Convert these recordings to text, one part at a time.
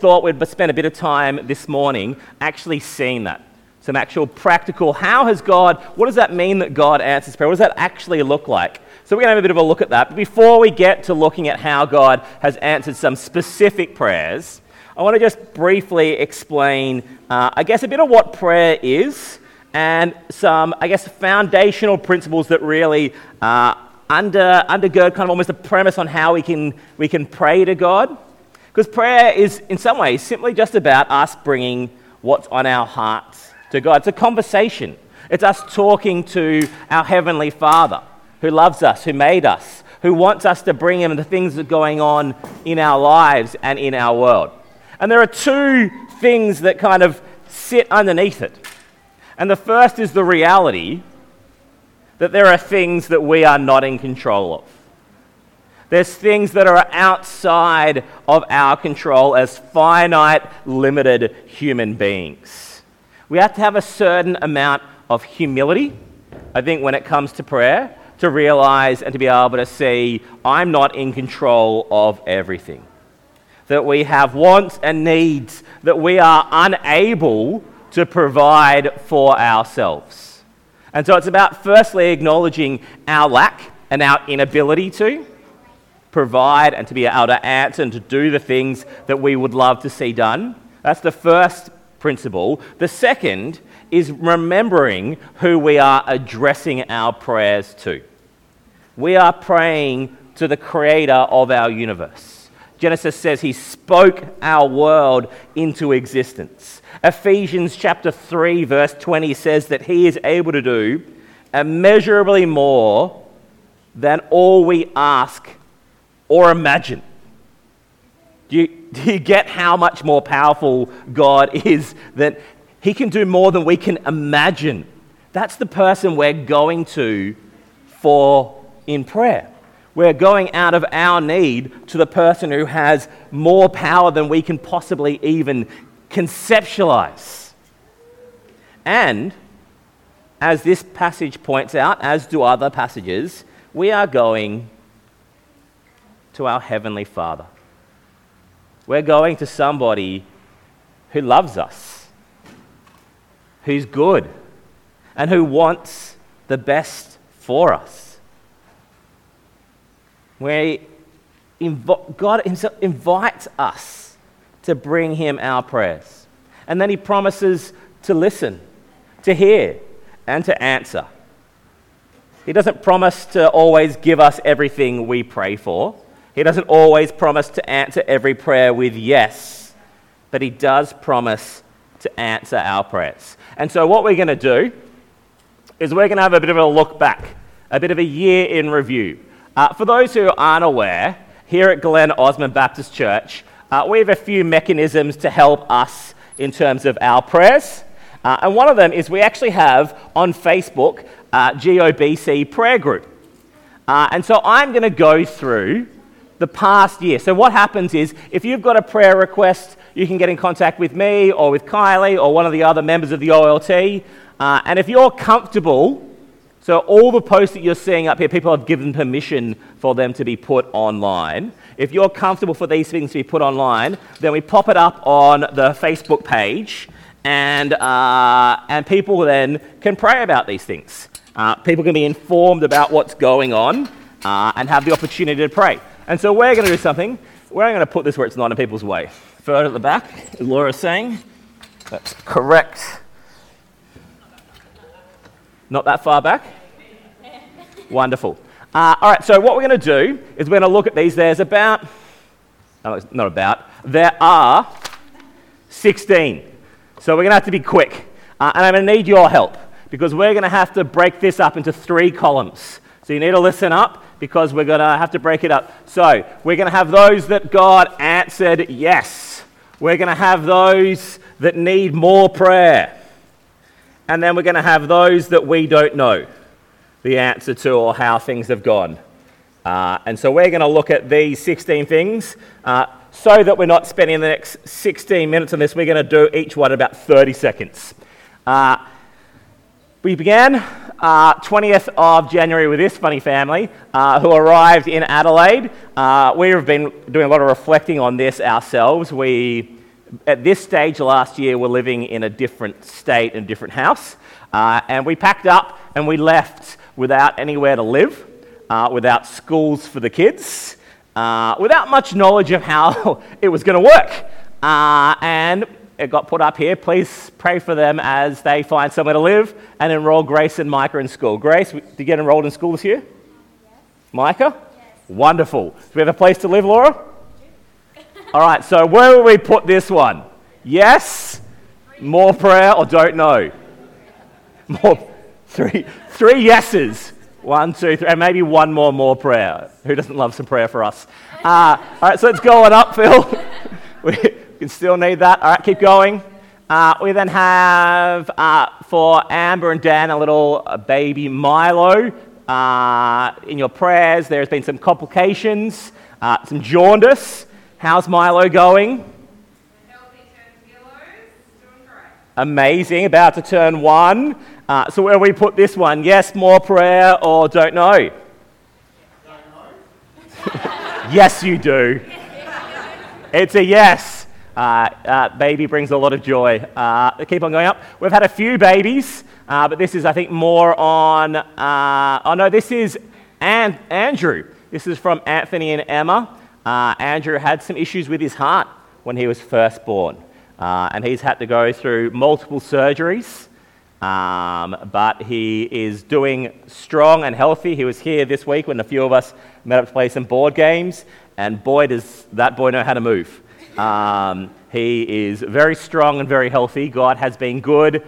thought we'd spend a bit of time this morning actually seeing that. Some actual practical, how has God, what does that mean that God answers prayer? What does that actually look like? So we're going to have a bit of a look at that. But before we get to looking at how God has answered some specific prayers, I want to just briefly explain, uh, I guess, a bit of what prayer is and some, I guess, foundational principles that really uh, under, undergird kind of almost a premise on how we can, we can pray to God. Because prayer is, in some ways, simply just about us bringing what's on our hearts to God. It's a conversation, it's us talking to our Heavenly Father who loves us, who made us, who wants us to bring Him the things that are going on in our lives and in our world. And there are two things that kind of sit underneath it. And the first is the reality that there are things that we are not in control of. There's things that are outside of our control as finite, limited human beings. We have to have a certain amount of humility, I think, when it comes to prayer, to realize and to be able to see I'm not in control of everything. That we have wants and needs that we are unable to provide for ourselves. And so it's about firstly acknowledging our lack and our inability to provide and to be able to answer and to do the things that we would love to see done. That's the first principle. The second is remembering who we are addressing our prayers to. We are praying to the creator of our universe. Genesis says he spoke our world into existence. Ephesians chapter 3 verse 20 says that he is able to do immeasurably more than all we ask or imagine. Do you, do you get how much more powerful God is that He can do more than we can imagine? That's the person we're going to for in prayer. We're going out of our need to the person who has more power than we can possibly even conceptualize. And as this passage points out, as do other passages, we are going to our Heavenly Father. We're going to somebody who loves us, who's good, and who wants the best for us. We inv- God Himself invites us to bring Him our prayers. And then He promises to listen, to hear, and to answer. He doesn't promise to always give us everything we pray for. He doesn't always promise to answer every prayer with yes, but He does promise to answer our prayers. And so, what we're going to do is we're going to have a bit of a look back, a bit of a year in review. Uh, for those who aren't aware, here at Glen Osmond Baptist Church, uh, we have a few mechanisms to help us in terms of our prayers. Uh, and one of them is we actually have on Facebook uh, GOBC prayer group. Uh, and so I'm going to go through the past year. So, what happens is if you've got a prayer request, you can get in contact with me or with Kylie or one of the other members of the OLT. Uh, and if you're comfortable, so all the posts that you're seeing up here, people have given permission for them to be put online. If you're comfortable for these things to be put online, then we pop it up on the Facebook page, and, uh, and people then can pray about these things. Uh, people can be informed about what's going on uh, and have the opportunity to pray. And so we're going to do something. We're going to put this where it's not in people's way. Further at the back, as Laura's saying. That's correct. Not that far back? Wonderful. Uh, all right, so what we're going to do is we're going to look at these. There's about, it's not about, there are 16. So we're going to have to be quick. Uh, and I'm going to need your help because we're going to have to break this up into three columns. So you need to listen up because we're going to have to break it up. So we're going to have those that God answered yes. We're going to have those that need more prayer. And then we're going to have those that we don't know the answer to or how things have gone. Uh, and so we're going to look at these 16 things. Uh, so that we're not spending the next 16 minutes on this, we're going to do each one in about 30 seconds. Uh, we began uh, 20th of January with this funny family uh, who arrived in Adelaide. Uh, we have been doing a lot of reflecting on this ourselves. We at this stage last year, we're living in a different state and different house. Uh, and we packed up and we left without anywhere to live, uh, without schools for the kids, uh, without much knowledge of how it was going to work. And it got put up here. Please pray for them as they find somewhere to live and enroll Grace and Micah in school. Grace, did you get enrolled in school this year? Yes. Micah? Yes. Wonderful. Do we have a place to live, Laura? All right, so where will we put this one? Yes? More prayer or don't know? More, three, three yeses. One, two, three, and maybe one more more prayer. Who doesn't love some prayer for us? Uh, all right, so it's going up, Phil. we can still need that. All right, keep going. Uh, we then have uh, for Amber and Dan a little uh, baby Milo. Uh, in your prayers, there has been some complications, uh, some jaundice. How's Milo going? Amazing, about to turn one. Uh, so, where we put this one? Yes, more prayer, or don't know? Don't know. yes, you do. It's a yes. Uh, uh, baby brings a lot of joy. Uh, keep on going up. We've had a few babies, uh, but this is, I think, more on. Uh, oh, no, this is An- Andrew. This is from Anthony and Emma. Andrew had some issues with his heart when he was first born, and he's had to go through multiple surgeries. Um, but he is doing strong and healthy. He was here this week when a few of us met up to play some board games, and boy, does that boy know how to move. Um, he is very strong and very healthy. God has been good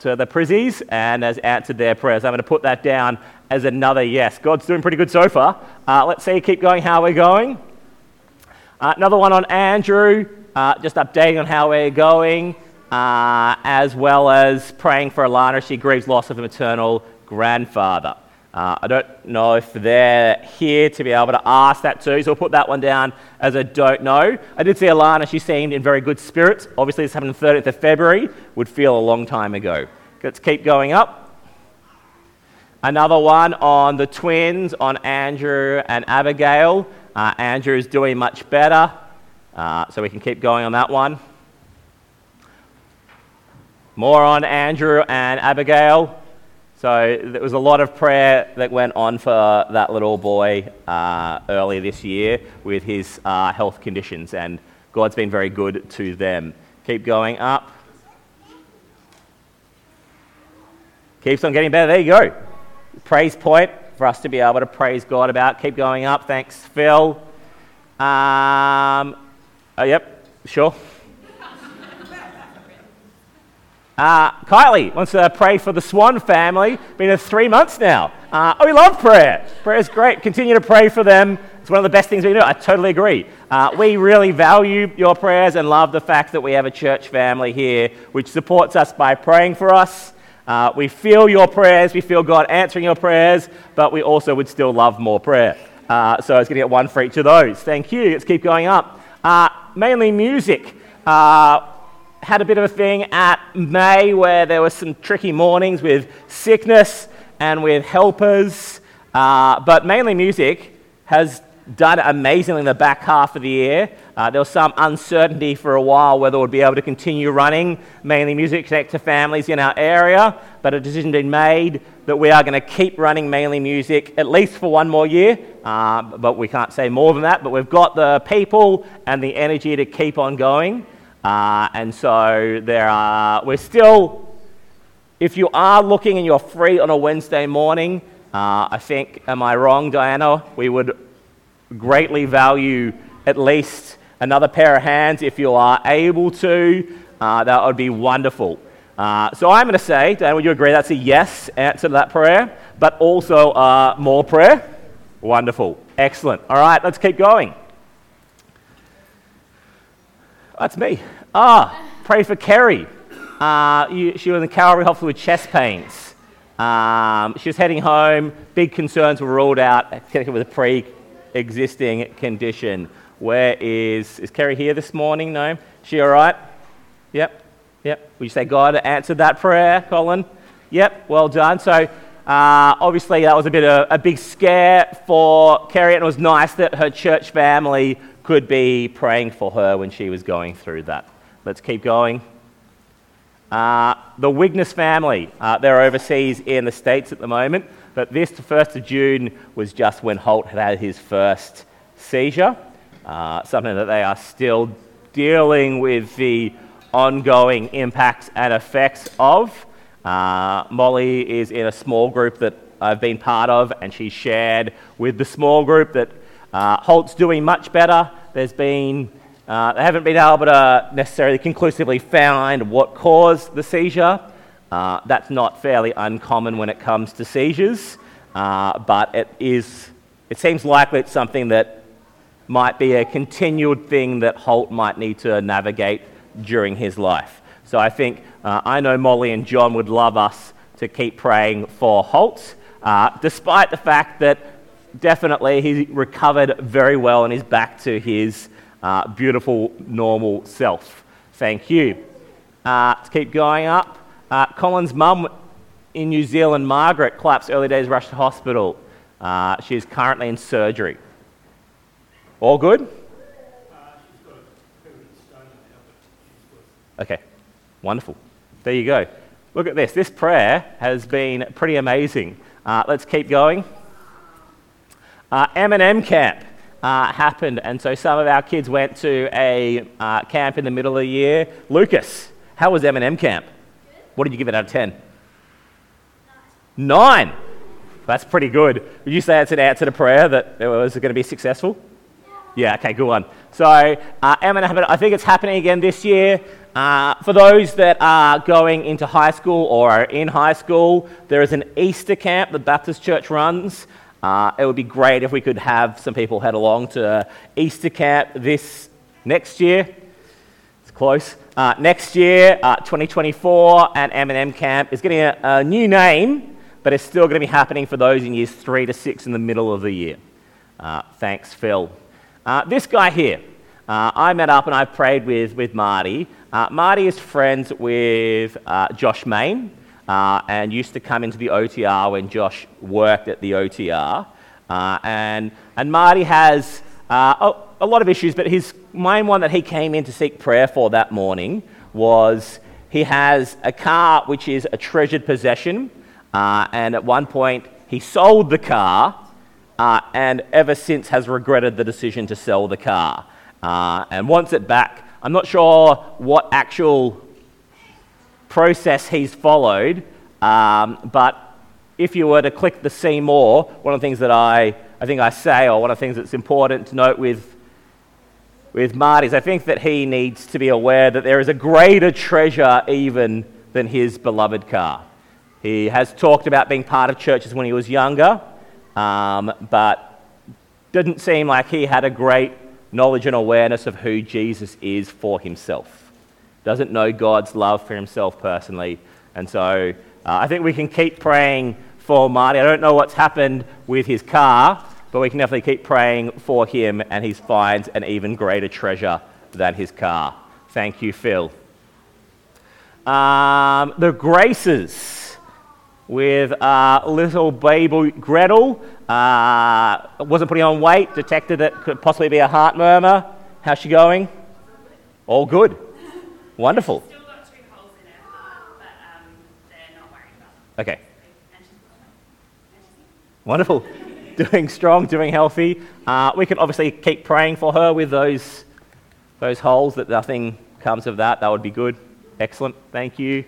to the Prizzies and has answered their prayers. I'm going to put that down as another yes. God's doing pretty good so far. Uh, let's see, keep going how we're going. Uh, another one on Andrew, uh, just updating on how we're going uh, as well as praying for Alana. She grieves loss of a maternal grandfather. Uh, I don't know if they're here to be able to ask that too, so we'll put that one down as a don't know. I did see Alana, she seemed in very good spirits. Obviously, this happened the 30th of February, would feel a long time ago. Let's keep going up. Another one on the twins, on Andrew and Abigail. Uh, Andrew is doing much better, uh, so we can keep going on that one. More on Andrew and Abigail. So there was a lot of prayer that went on for that little boy uh, earlier this year with his uh, health conditions, and God's been very good to them. Keep going up. Keeps on getting better. There you go. Praise point for us to be able to praise God about. Keep going up. Thanks, Phil. Um, oh, yep, sure. Uh, Kylie wants to pray for the Swan family. Been there three months now. Uh, oh, we love prayer. Prayer is great. Continue to pray for them. It's one of the best things we do. I totally agree. Uh, we really value your prayers and love the fact that we have a church family here which supports us by praying for us. Uh, we feel your prayers. We feel God answering your prayers, but we also would still love more prayer. Uh, so I was going to get one for each of those. Thank you. Let's keep going up. Uh, mainly music had a bit of a thing at May where there were some tricky mornings with sickness and with helpers, uh, but mainly music has done amazingly in the back half of the year. Uh, there was some uncertainty for a while whether we'd be able to continue running mainly Music Connect to families in our area, but a decision been made that we are going to keep running mainly music at least for one more year, uh, but we can't say more than that. But we've got the people and the energy to keep on going. Uh, and so there are, we're still, if you are looking and you're free on a Wednesday morning, uh, I think, am I wrong, Diana? We would greatly value at least another pair of hands if you are able to. Uh, that would be wonderful. Uh, so I'm going to say, Diana, would you agree that's a yes answer to that prayer, but also uh, more prayer? Wonderful. Excellent. All right, let's keep going. That's me. Ah, pray for Kerry. Uh, you, she was in Calvary Hospital with chest pains. Um, she was heading home. Big concerns were ruled out with a pre existing condition. Where is, is Kerry here this morning? No? She all right? Yep. Yep. Would you say God answered that prayer, Colin? Yep. Well done. So, uh, obviously, that was a bit of a big scare for Kerry, and it was nice that her church family could be praying for her when she was going through that. Let's keep going. Uh, the Wigness family, uh, they're overseas in the States at the moment, but this 1st of June was just when Holt had had his first seizure, uh, something that they are still dealing with the ongoing impacts and effects of. Uh, Molly is in a small group that I've been part of, and she shared with the small group that uh, Holt's doing much better. There's been uh, they haven't been able to necessarily conclusively find what caused the seizure. Uh, that's not fairly uncommon when it comes to seizures, uh, but it is. It seems likely it's something that might be a continued thing that Holt might need to navigate during his life. So I think uh, I know Molly and John would love us to keep praying for Holt, uh, despite the fact that definitely he recovered very well and is back to his uh, beautiful, normal self. Thank you. Uh, to keep going up, uh, Colin's mum in New Zealand, Margaret, collapsed early days, rushed to hospital. Uh, she is currently in surgery. All good? Okay, wonderful. There you go. Look at this. This prayer has been pretty amazing. Uh, let's keep going. Uh, M&M camp uh, happened, and so some of our kids went to a uh, camp in the middle of the year. Lucas, how was M&M camp? What did you give it out of 10? Nine. That's pretty good. Would you say it's an answer to prayer that it was going to be successful? Yeah, okay, good one. So, uh, M&M, I think it's happening again this year. Uh, for those that are going into high school or are in high school, there is an Easter camp that Baptist Church runs. Uh, it would be great if we could have some people head along to Easter camp this next year. It's close. Uh, next year, uh, 2024, and M&M camp is getting a, a new name, but it's still going to be happening for those in years three to six in the middle of the year. Uh, thanks, Phil. Uh, this guy here, uh, I met up and I prayed with, with Marty. Marty is friends with Josh Main uh, and used to come into the OTR when Josh worked at the OTR. Uh, and, and Marty has uh, a, a, lot of issues, but his main one that he came in to seek prayer for that morning was he has a car which is a treasured possession, uh, and at one point he sold the car. Uh, and ever since has regretted the decision to sell the car uh, and wants it back. I'm not sure what actual process he's followed. Um, but if you were to click the see more, one of the things that I, I think I say, or one of the things that's important to note with, with Marty is I think that he needs to be aware that there is a greater treasure even than his beloved car. He has talked about being part of churches when he was younger, um, but didn't seem like he had a great knowledge and awareness of who Jesus is for himself doesn't know God's love for himself personally. And so uh, I think we can keep praying for Marty. I don't know what's happened with his car, but we can definitely keep praying for him and he finds an even greater treasure than his car. Thank you, Phil. Um, the Graces with uh, little baby Gretel. Uh, wasn't putting on weight, detected that it could possibly be a heart murmur. How's she going? All good. Wonderful. Okay. Wonderful. doing strong, doing healthy. Uh, we can obviously keep praying for her with those, those holes that nothing comes of that. That would be good. Excellent. Thank you.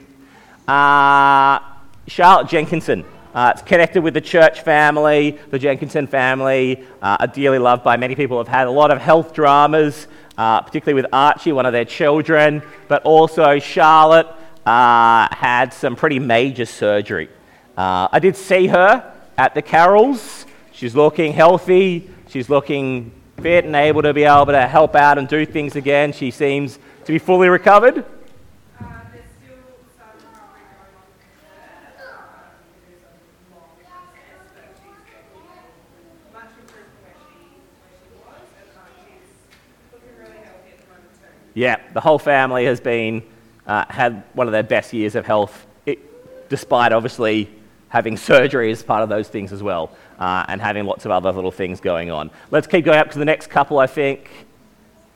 Uh, Charlotte Jenkinson. Uh, it's connected with the church family, the Jenkinson family, uh, are dearly loved by many people, have had a lot of health dramas uh, particularly with Archie, one of their children, but also Charlotte uh, had some pretty major surgery. Uh, I did see her at the carols. She's looking healthy, she's looking fit and able to be able to help out and do things again. She seems to be fully recovered. Yeah, the whole family has been, uh, had one of their best years of health, it, despite obviously having surgery as part of those things as well, uh, and having lots of other little things going on. Let's keep going up to the next couple, I think.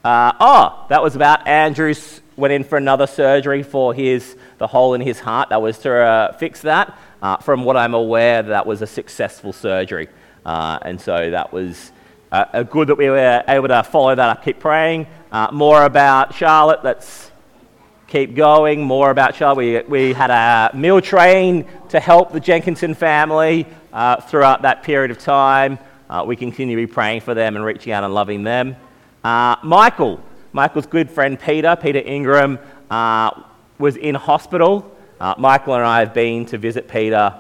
Uh, oh, that was about Andrew's went in for another surgery for his, the hole in his heart. That was to uh, fix that. Uh, from what I'm aware, that was a successful surgery. Uh, and so that was uh, good that we were able to follow that up. Keep praying. Uh, more about Charlotte. Let's keep going. More about Charlotte. We, we had a meal train to help the Jenkinson family uh, throughout that period of time. we continue to be praying for them and reaching out and loving them. Michael. Michael's good friend Peter, Peter Ingram, uh, was in hospital. Uh, Michael and I have been to visit Peter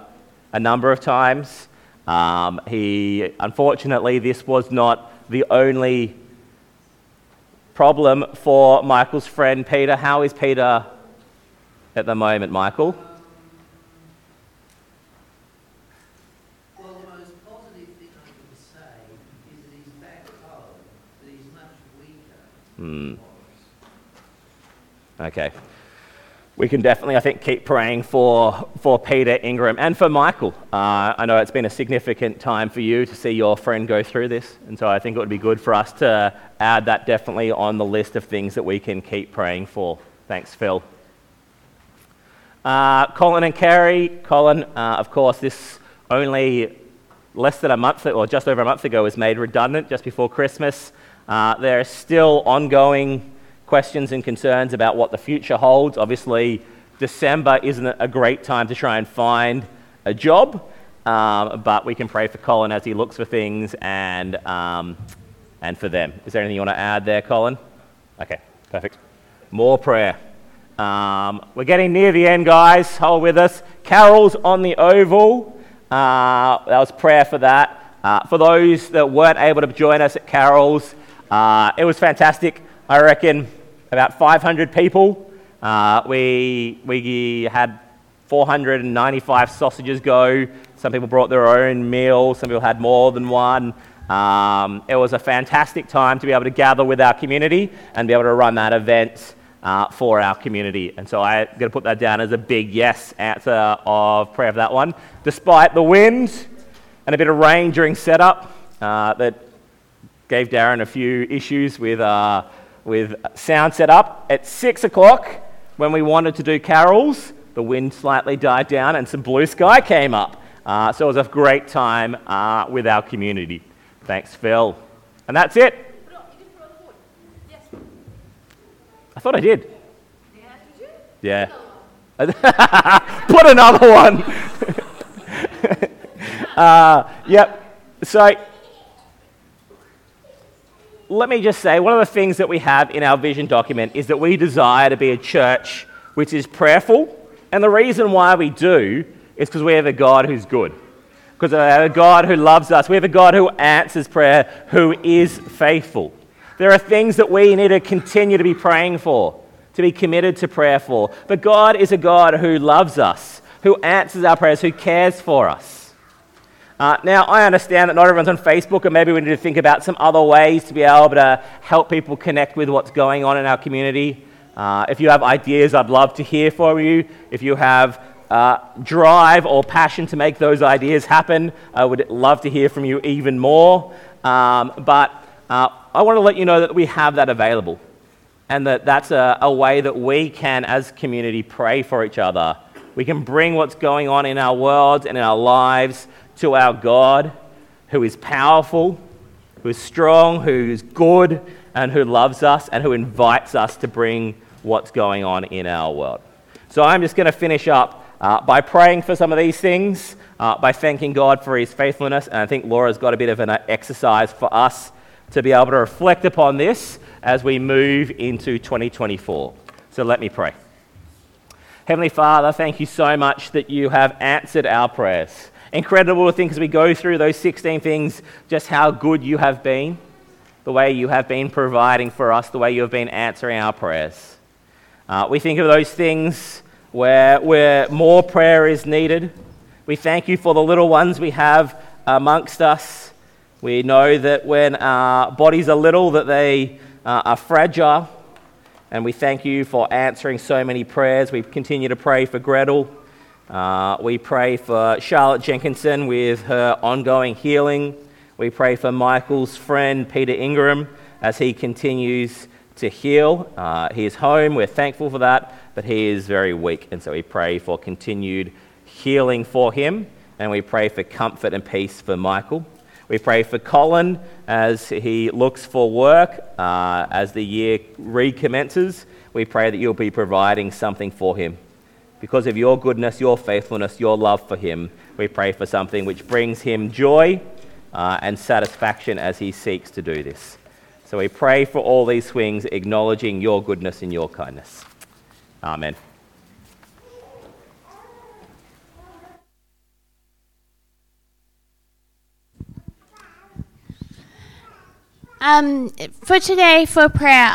a number of times. Um, he, unfortunately, this was not the only problem for Michael's friend Peter. How is Peter at the moment, Michael? Hmm. Okay. We can definitely, I think, keep praying for, for Peter Ingram and for Michael. Uh, I know it's been a significant time for you to see your friend go through this, and so I think it would be good for us to add that definitely on the list of things that we can keep praying for. Thanks, Phil. Uh, Colin and Carrie. Colin, uh, of course, this only less than a month, or just over a month ago, was made redundant just before Christmas. Uh, there are still ongoing questions and concerns about what the future holds. Obviously, December isn't a great time to try and find a job, um, but we can pray for Colin as he looks for things and, um, and for them. Is there anything you want to add there, Colin? Okay, perfect. More prayer. Um, we're getting near the end, guys. Hold with us. Carols on the Oval. Uh, that was prayer for that. Uh, for those that weren't able to join us at Carols, uh, it was fantastic. I reckon about 500 people. Uh, we, we had 495 sausages go. Some people brought their own meal, some people had more than one. Um, it was a fantastic time to be able to gather with our community and be able to run that event uh, for our community. And so I'm going to put that down as a big yes answer of prayer for that one. Despite the wind and a bit of rain during setup, uh, that gave Darren a few issues with, uh, with sound set up At six o'clock, when we wanted to do carols, the wind slightly died down and some blue sky came up. Uh, so it was a great time uh, with our community. Thanks, Phil. And that's it. I thought I did. Yeah. Put another one. uh, yep. So let me just say, one of the things that we have in our vision document is that we desire to be a church which is prayerful. And the reason why we do is because we have a God who's good. Because we have a God who loves us. We have a God who answers prayer, who is faithful. There are things that we need to continue to be praying for, to be committed to prayer for. But God is a God who loves us, who answers our prayers, who cares for us. Uh, now, I understand that not everyone's on Facebook, and maybe we need to think about some other ways to be able to help people connect with what's going on in our community. Uh, if you have ideas, I'd love to hear from you. If you have uh, drive or passion to make those ideas happen, I would love to hear from you even more. Um, but uh, I want to let you know that we have that available, and that that's a, a way that we can, as community, pray for each other. We can bring what's going on in our world and in our lives to our God who is powerful, who is strong, who is good, and who loves us, and who invites us to bring what's going on in our world. So I'm just going to finish up uh, by praying for some of these things, uh, by thanking God for his faithfulness. And I think Laura's got a bit of an exercise for us to be able to reflect upon this as we move into 2024. So let me pray. Heavenly Father, thank you so much that you have answered our prayers incredible to think as we go through those 16 things just how good you have been, the way you have been providing for us, the way you have been answering our prayers. Uh, we think of those things where, where more prayer is needed. We thank you for the little ones we have amongst us. We know that when our bodies are little, that they uh, are fragile. And we thank you for answering so many prayers. We continue to pray for Gretel. Uh, we pray for Charlotte Jenkinson with her ongoing healing. We pray for Michael's friend Peter Ingram as he continues to heal. Uh, he is home, we're thankful for that, but he is very weak, and so we pray for continued healing for him, and we pray for comfort and peace for Michael. We pray for Colin as he looks for work, uh, as the year recommences. We pray that you'll be providing something for him. Because of your goodness, your faithfulness, your love for him, we pray for something which brings him joy uh, and satisfaction as he seeks to do this. So we pray for all these things, acknowledging your goodness and your kindness. Amen. Um, for today, for prayer,